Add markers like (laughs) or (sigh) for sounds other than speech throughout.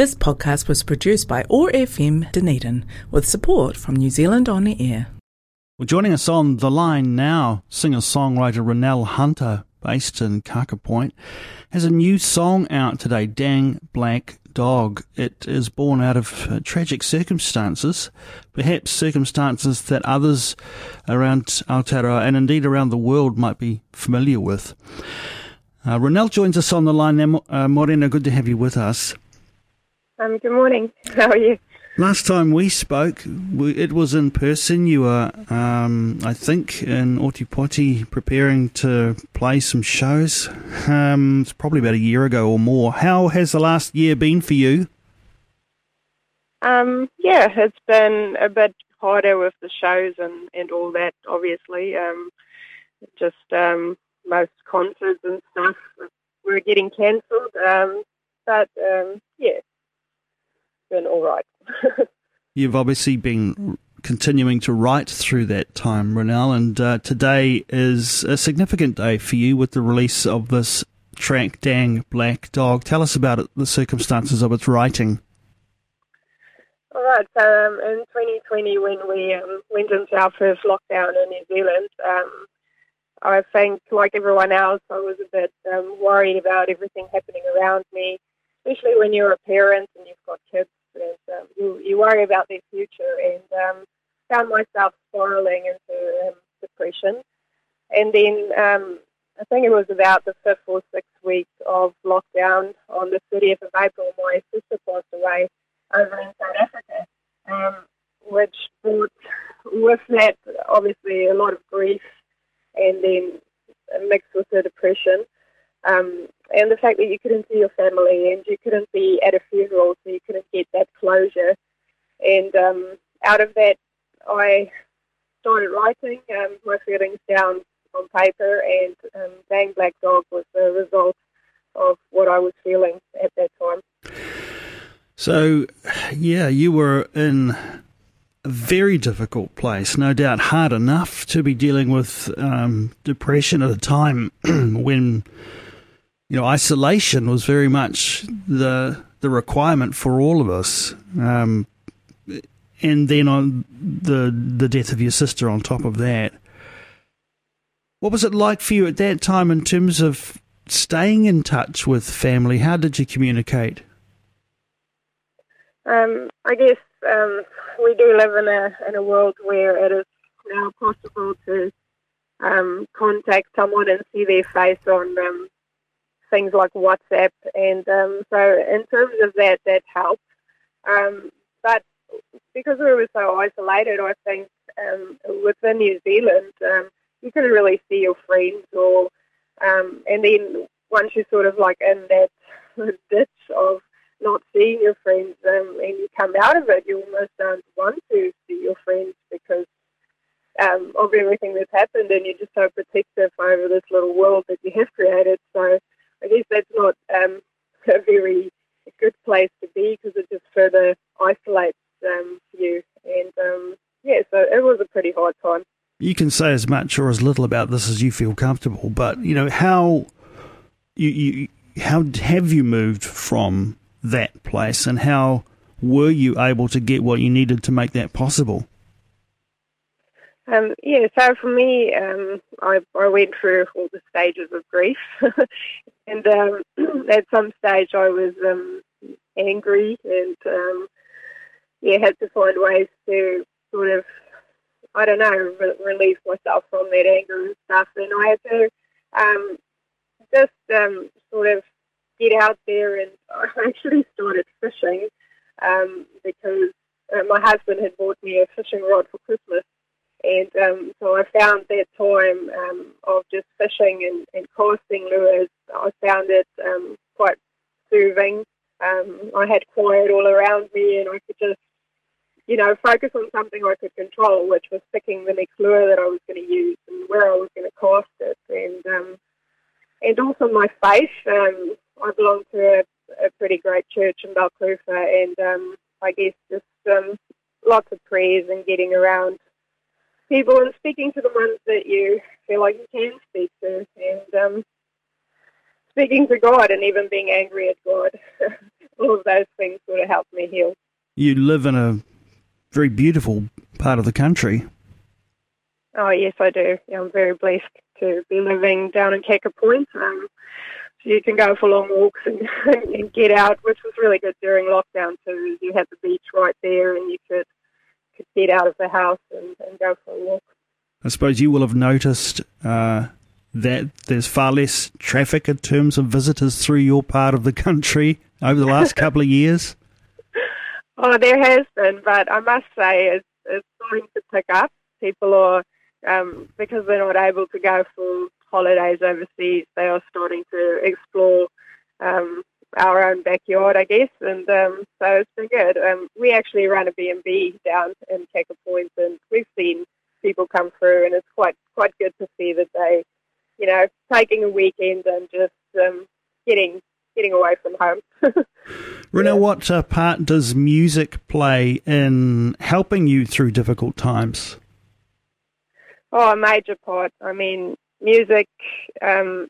This podcast was produced by OAR FM Dunedin with support from New Zealand On the Air. Well, joining us on the line now, singer-songwriter Ronel Hunter, based in Kaka Point, has a new song out today, Dang Black Dog. It is born out of uh, tragic circumstances, perhaps circumstances that others around Aotearoa and indeed around the world might be familiar with. Uh, Ronel joins us on the line now. Uh, Morena, good to have you with us. Um, good morning. (laughs) How are you? Last time we spoke, it was in person. You were, um, I think, in Ōtepoti preparing to play some shows. Um, it's probably about a year ago or more. How has the last year been for you? Um, yeah, it's been a bit harder with the shows and, and all that, obviously. Um, just um, most concerts and stuff were getting cancelled. Um, but, um, been all right. (laughs) You've obviously been continuing to write through that time, Ronel, and uh, today is a significant day for you with the release of this track, Dang Black Dog. Tell us about it, the circumstances of its writing. All right, so um, in 2020, when we um, went into our first lockdown in New Zealand, um, I think, like everyone else, I was a bit um, worried about everything happening around me, especially when you're a parent and you've got kids um, you, you worry about their future and um, found myself spiraling into um, depression. And then um, I think it was about the fifth or sixth week of lockdown on the 30th of April, my sister passed away over in South Africa, um, which brought with that obviously a lot of grief and then mixed with the depression. Um, and the fact that you couldn't see your family and you couldn't be at a funeral, so you couldn't get that closure. And um, out of that, I started writing um, my feelings down on paper, and um, Dang Black Dog was the result of what I was feeling at that time. So, yeah, you were in a very difficult place, no doubt hard enough to be dealing with um, depression at a time (clears throat) when you know, isolation was very much the the requirement for all of us. Um, and then on the the death of your sister on top of that. What was it like for you at that time in terms of staying in touch with family? How did you communicate? Um, I guess um, we do live in a in a world where it is now possible to um, contact someone and see their face on um, things like WhatsApp, and um, so in terms of that, that helped. Um, but because we were so isolated, I think um, within New Zealand, um, you couldn't really see your friends, or um, and then once you're sort of like in that (laughs) ditch of not seeing your friends, um, and you come out of it, you almost don't want to see your friends because um, of everything that's happened, and you're just so protective over this little world that you have created. Guess that's not um, (laughs) a very good place to be because it just further isolates um, you. And um, yeah, so it was a pretty hard time. You can say as much or as little about this as you feel comfortable, but you know how you, you how have you moved from that place, and how were you able to get what you needed to make that possible? Um, yeah, so for me, um, I, I went through all the stages of grief, (laughs) and um, (clears throat) at some stage I was um, angry and um, yeah, had to find ways to sort of, I don't know, re- relieve myself from that anger and stuff. And I had to um, just um, sort of get out there, and (laughs) I actually started fishing um, because uh, my husband had bought me a fishing rod for Christmas and um, so I found that time um, of just fishing and, and casting lures, I found it um, quite soothing. Um, I had quiet all around me and I could just, you know, focus on something I could control, which was picking the next lure that I was going to use and where I was going to cast it. And um, and also my faith. Um, I belong to a, a pretty great church in Balclutha and I guess just lots of prayers and getting around people and speaking to the ones that you feel like you can speak to, and um, speaking to God and even being angry at God (laughs) all of those things sort of helped me heal. You live in a very beautiful part of the country. Oh yes, I do. Yeah, I'm very blessed to be living down in Kaka Point. Um, so you can go for long walks and, (laughs) and get out, which was really good during lockdown too. You had the beach right there, and you could could get out of the house and, and go for a walk. I suppose you will have noticed uh, that there's far less traffic in terms of visitors through your part of the country over the last (laughs) couple of years. Oh, there has been, but I must say it's, it's starting to pick up. People are um, because they're not able to go for holidays overseas, they are starting to explore um, our own backyard, I guess, and um, so it's been good. Um, we actually run a B&B down in Kaka Point, and we've seen people come through, and it's quite quite good to see that they, you know, taking a weekend and just um, getting getting away from home. (laughs) Rena, yeah. what uh, part does music play in helping you through difficult times? Oh, a major part. I mean, music, um,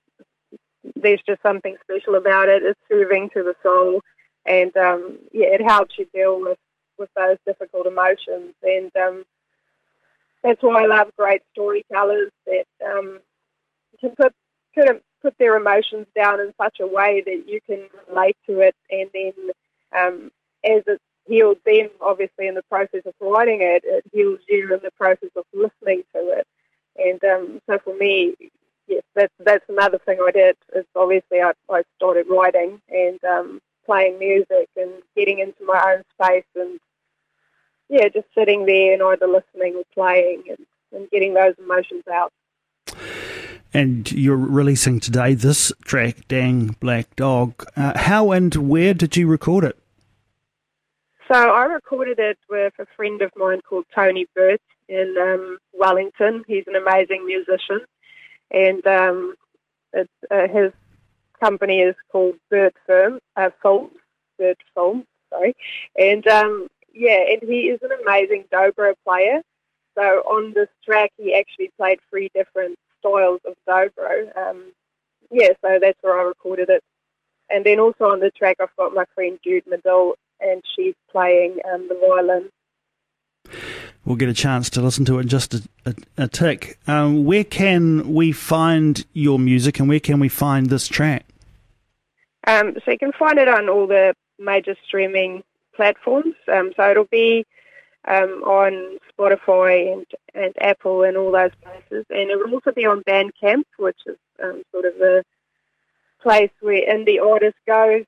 there's just something special about it. It's soothing to the soul, and um, yeah, it helps you deal with with those difficult emotions. And um, that's why I love great storytellers that um, can put can put their emotions down in such a way that you can relate to it, and then um, as it healed them, obviously in the process of writing it, it heals you in the process of listening to it. And um, so for me, that's that's another thing I did. Is obviously I, I started writing and um, playing music and getting into my own space and yeah, just sitting there and either listening or playing and, and getting those emotions out. And you're releasing today this track, Dang Black Dog. Uh, how and where did you record it? So I recorded it with a friend of mine called Tony Burt in um, Wellington. He's an amazing musician, and um, uh, his company is called Bird Firm uh, Films. Bird Films, sorry, and um, yeah, and he is an amazing dobro player. So on this track, he actually played three different styles of dobro. Um, yeah, so that's where I recorded it. And then also on the track, I've got my friend Jude Medill and she's playing um, the violin. We'll get a chance to listen to it in just a, a, a tick. Um, where can we find your music and where can we find this track? Um, so you can find it on all the major streaming platforms. Um, so it'll be um, on Spotify and, and Apple and all those places. And it will also be on Bandcamp, which is um, sort of the place where indie artists go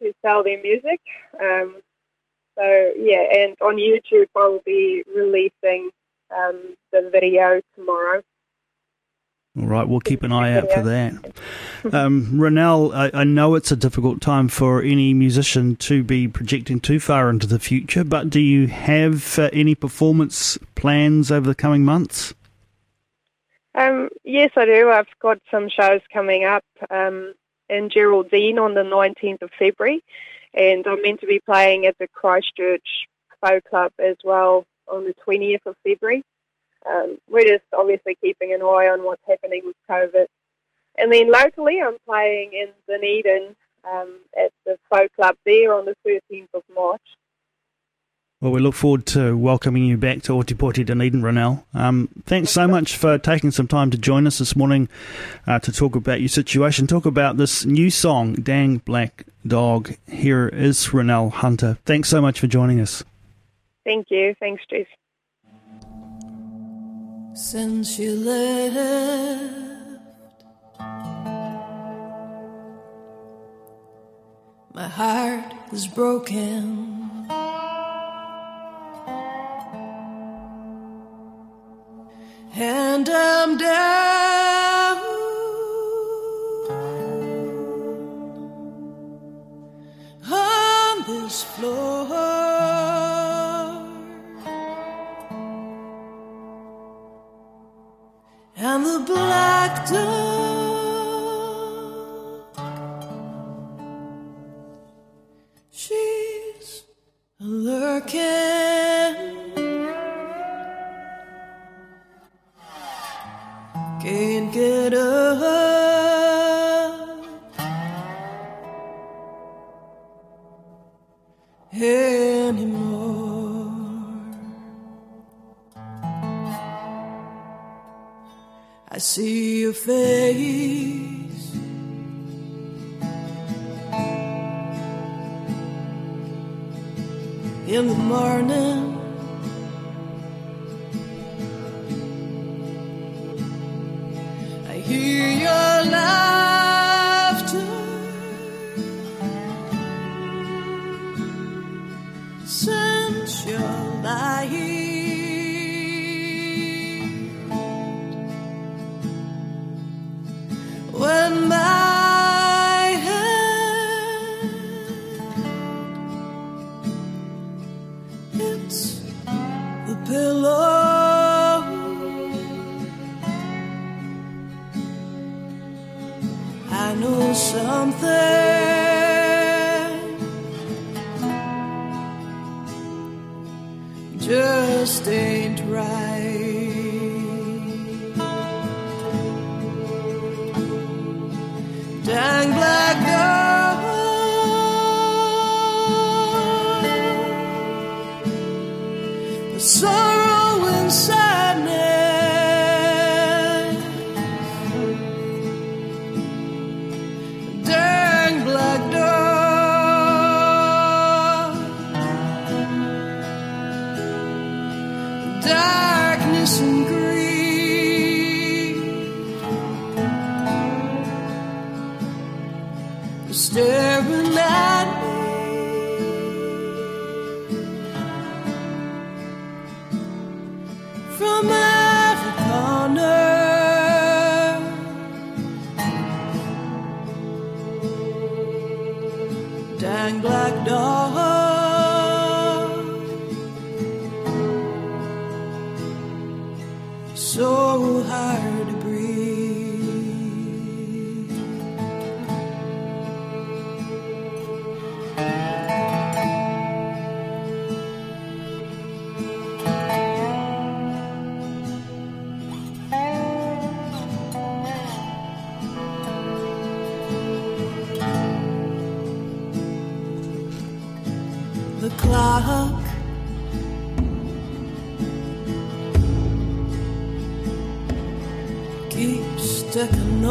to sell their music. Um, so yeah, and on YouTube I will be releasing um, the video tomorrow. All right, we'll keep an eye out for that. Um, I, I, know it's a difficult time for any musician to be projecting too far into the future, but do you have uh, any performance plans over the coming months? Um, yes, I do. I've got some shows coming up. Um, in Geraldine on the 19th of February, and I'm meant to be playing at the Christchurch Folk Club as well on the 20th of February. Um, we're just obviously keeping an eye on what's happening with COVID. And then locally, I'm playing in Dunedin um, at the Folk Club there on the 13th of March. Well, we look forward to welcoming you back to Ōtepoti Dunedin, Ronel. Um, thanks so much for taking some time to join us this morning uh, to talk about your situation, talk about this new song, Dang Black Dog. Here is Ronel Hunter. Thanks so much for joining us. Thank you. Thanks, Jess. Since you left, my heart is broken. And I'm down on this floor. And the black dog, anymore. I see your face. In the morning. I know something just ain't right.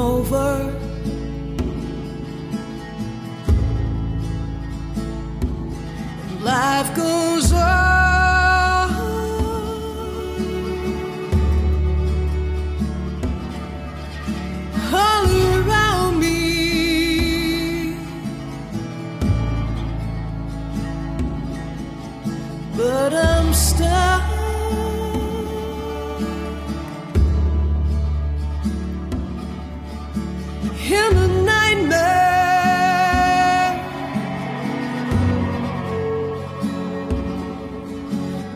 over.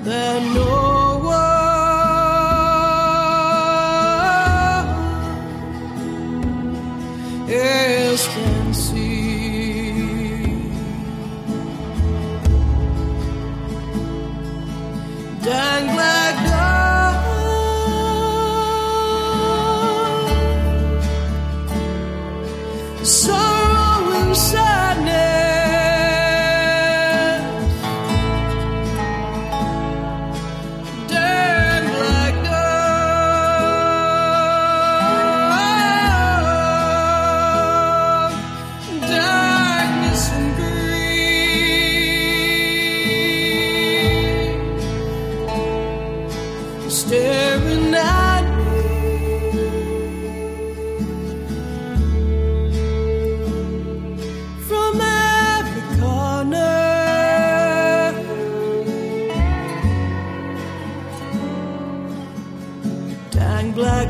the noise.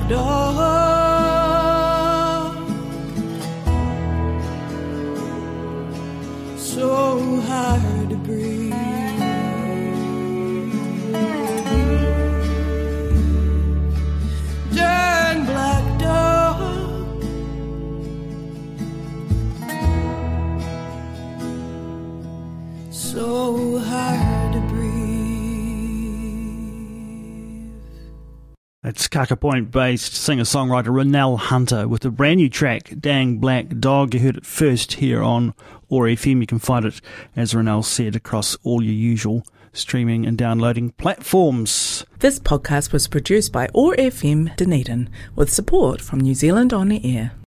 door. That's Kaka Point based singer songwriter Ronel Hunter with a brand new track, Dang Black Dog. You heard it first here on OAR FM. You can find it, as Ronel said, across all your usual streaming and downloading platforms. This podcast was produced by OAR FM Dunedin with support from New Zealand On Air.